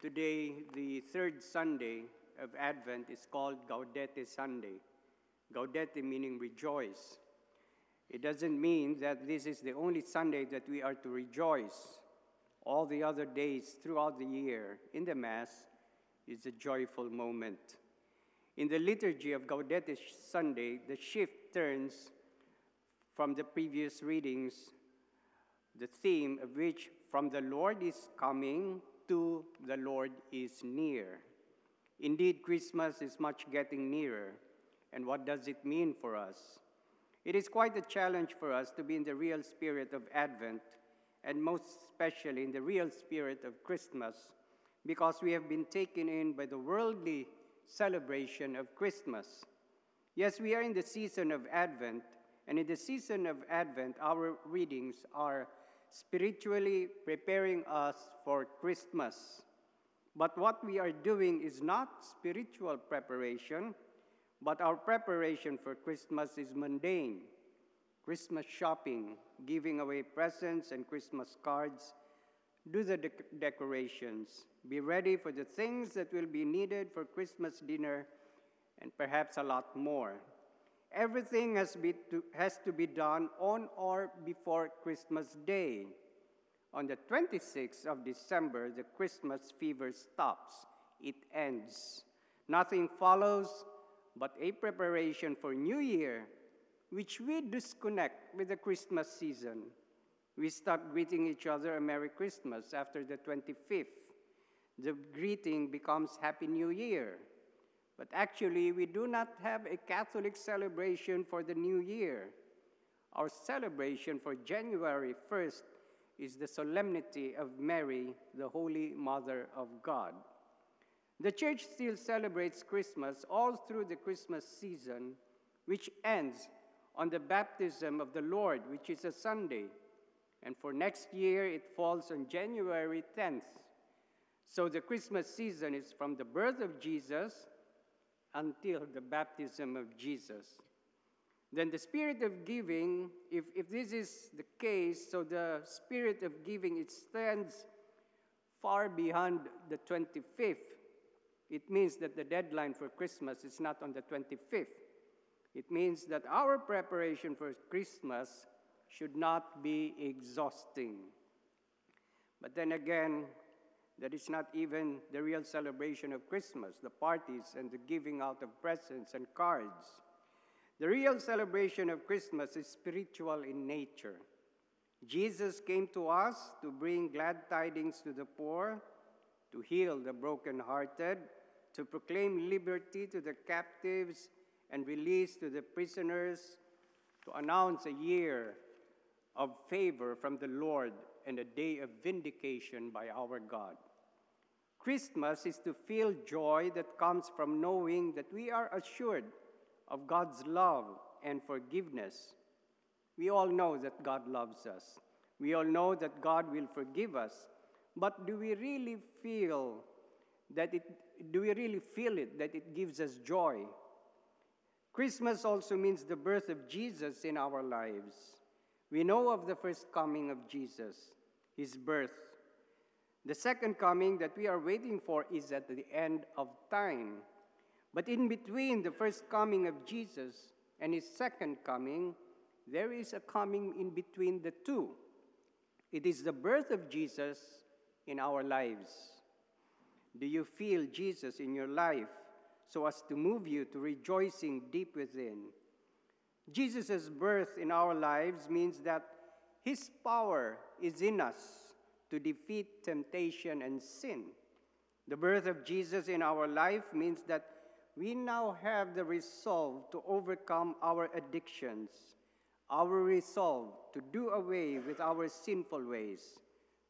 Today, the third Sunday of Advent is called Gaudete Sunday. Gaudete meaning rejoice. It doesn't mean that this is the only Sunday that we are to rejoice. All the other days throughout the year in the Mass is a joyful moment. In the liturgy of Gaudete Sunday, the shift turns from the previous readings, the theme of which from the Lord is coming to the Lord is near. Indeed, Christmas is much getting nearer. And what does it mean for us? It is quite a challenge for us to be in the real spirit of Advent, and most especially in the real spirit of Christmas, because we have been taken in by the worldly celebration of Christmas. Yes, we are in the season of Advent, and in the season of Advent, our readings are spiritually preparing us for Christmas. But what we are doing is not spiritual preparation, but our preparation for Christmas is mundane. Christmas shopping, giving away presents and Christmas cards, do the de- decorations, be ready for the things that will be needed for Christmas dinner, and perhaps a lot more. Everything has, to, has to be done on or before Christmas Day. On the 26th of December, the Christmas fever stops. It ends. Nothing follows but a preparation for New Year, which we disconnect with the Christmas season. We start greeting each other a Merry Christmas after the 25th. The greeting becomes Happy New Year. But actually, we do not have a Catholic celebration for the New Year. Our celebration for January 1st is the solemnity of Mary, the Holy Mother of God. The church still celebrates Christmas all through the Christmas season, which ends on the baptism of the Lord, which is a Sunday. And for next year, it falls on January 10th. So the Christmas season is from the birth of Jesus until the baptism of Jesus. Then the spirit of giving, if, if this is the case, so the spirit of giving, it stands far beyond the 25th. It means that the deadline for Christmas is not on the 25th. It means that our preparation for Christmas should not be exhausting. But then again, that is not even the real celebration of Christmas, the parties and the giving out of presents and cards. The real celebration of Christmas is spiritual in nature. Jesus came to us to bring glad tidings to the poor, to heal the brokenhearted, to proclaim liberty to the captives and release to the prisoners, to announce a year of favor from the Lord and a day of vindication by our God. Christmas is to feel joy that comes from knowing that we are assured of God's love and forgiveness. We all know that God loves us. We all know that God will forgive us. But do we really feel that it do we really feel it that it gives us joy? Christmas also means the birth of Jesus in our lives. We know of the first coming of Jesus, his birth. The second coming that we are waiting for is at the end of time. But in between the first coming of Jesus and his second coming, there is a coming in between the two. It is the birth of Jesus in our lives. Do you feel Jesus in your life so as to move you to rejoicing deep within? Jesus' birth in our lives means that his power is in us to defeat temptation and sin. The birth of Jesus in our life means that we now have the resolve to overcome our addictions, our resolve to do away with our sinful ways,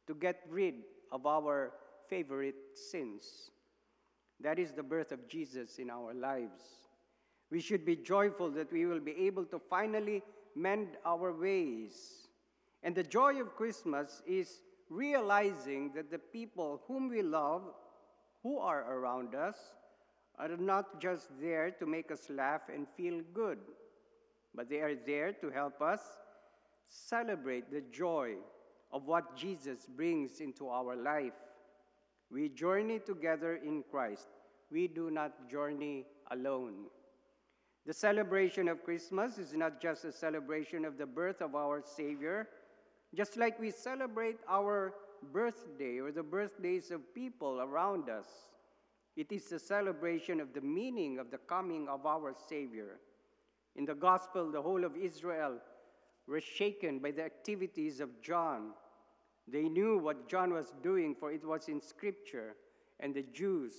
to get rid of our favorite sins. That is the birth of Jesus in our lives. We should be joyful that we will be able to finally mend our ways. And the joy of Christmas is realizing that the people whom we love, who are around us, are not just there to make us laugh and feel good, but they are there to help us celebrate the joy of what Jesus brings into our life. We journey together in Christ. We do not journey alone. The celebration of Christmas is not just a celebration of the birth of our Savior, just like we celebrate our birthday or the birthdays of people around us. It is a celebration of the meaning of the coming of our Savior. In the Gospel, the whole of Israel were shaken by the activities of John. They knew what John was doing, for it was in Scripture, and the Jews,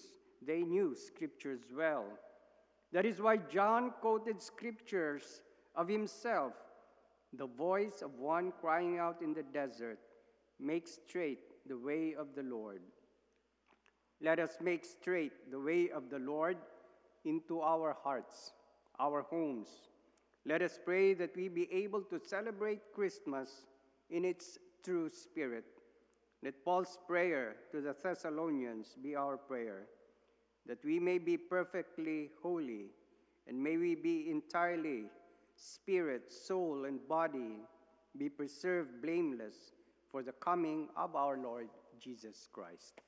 they knew Scriptures well. That is why John quoted Scriptures of himself the voice of one crying out in the desert, Make straight the way of the Lord. Let us make straight the way of the Lord into our hearts, our homes. Let us pray that we be able to celebrate Christmas in its true spirit. Let Paul's prayer to the Thessalonians be our prayer, that we may be perfectly holy, and may we be entirely spirit, soul, and body be preserved blameless for the coming of our Lord Jesus Christ.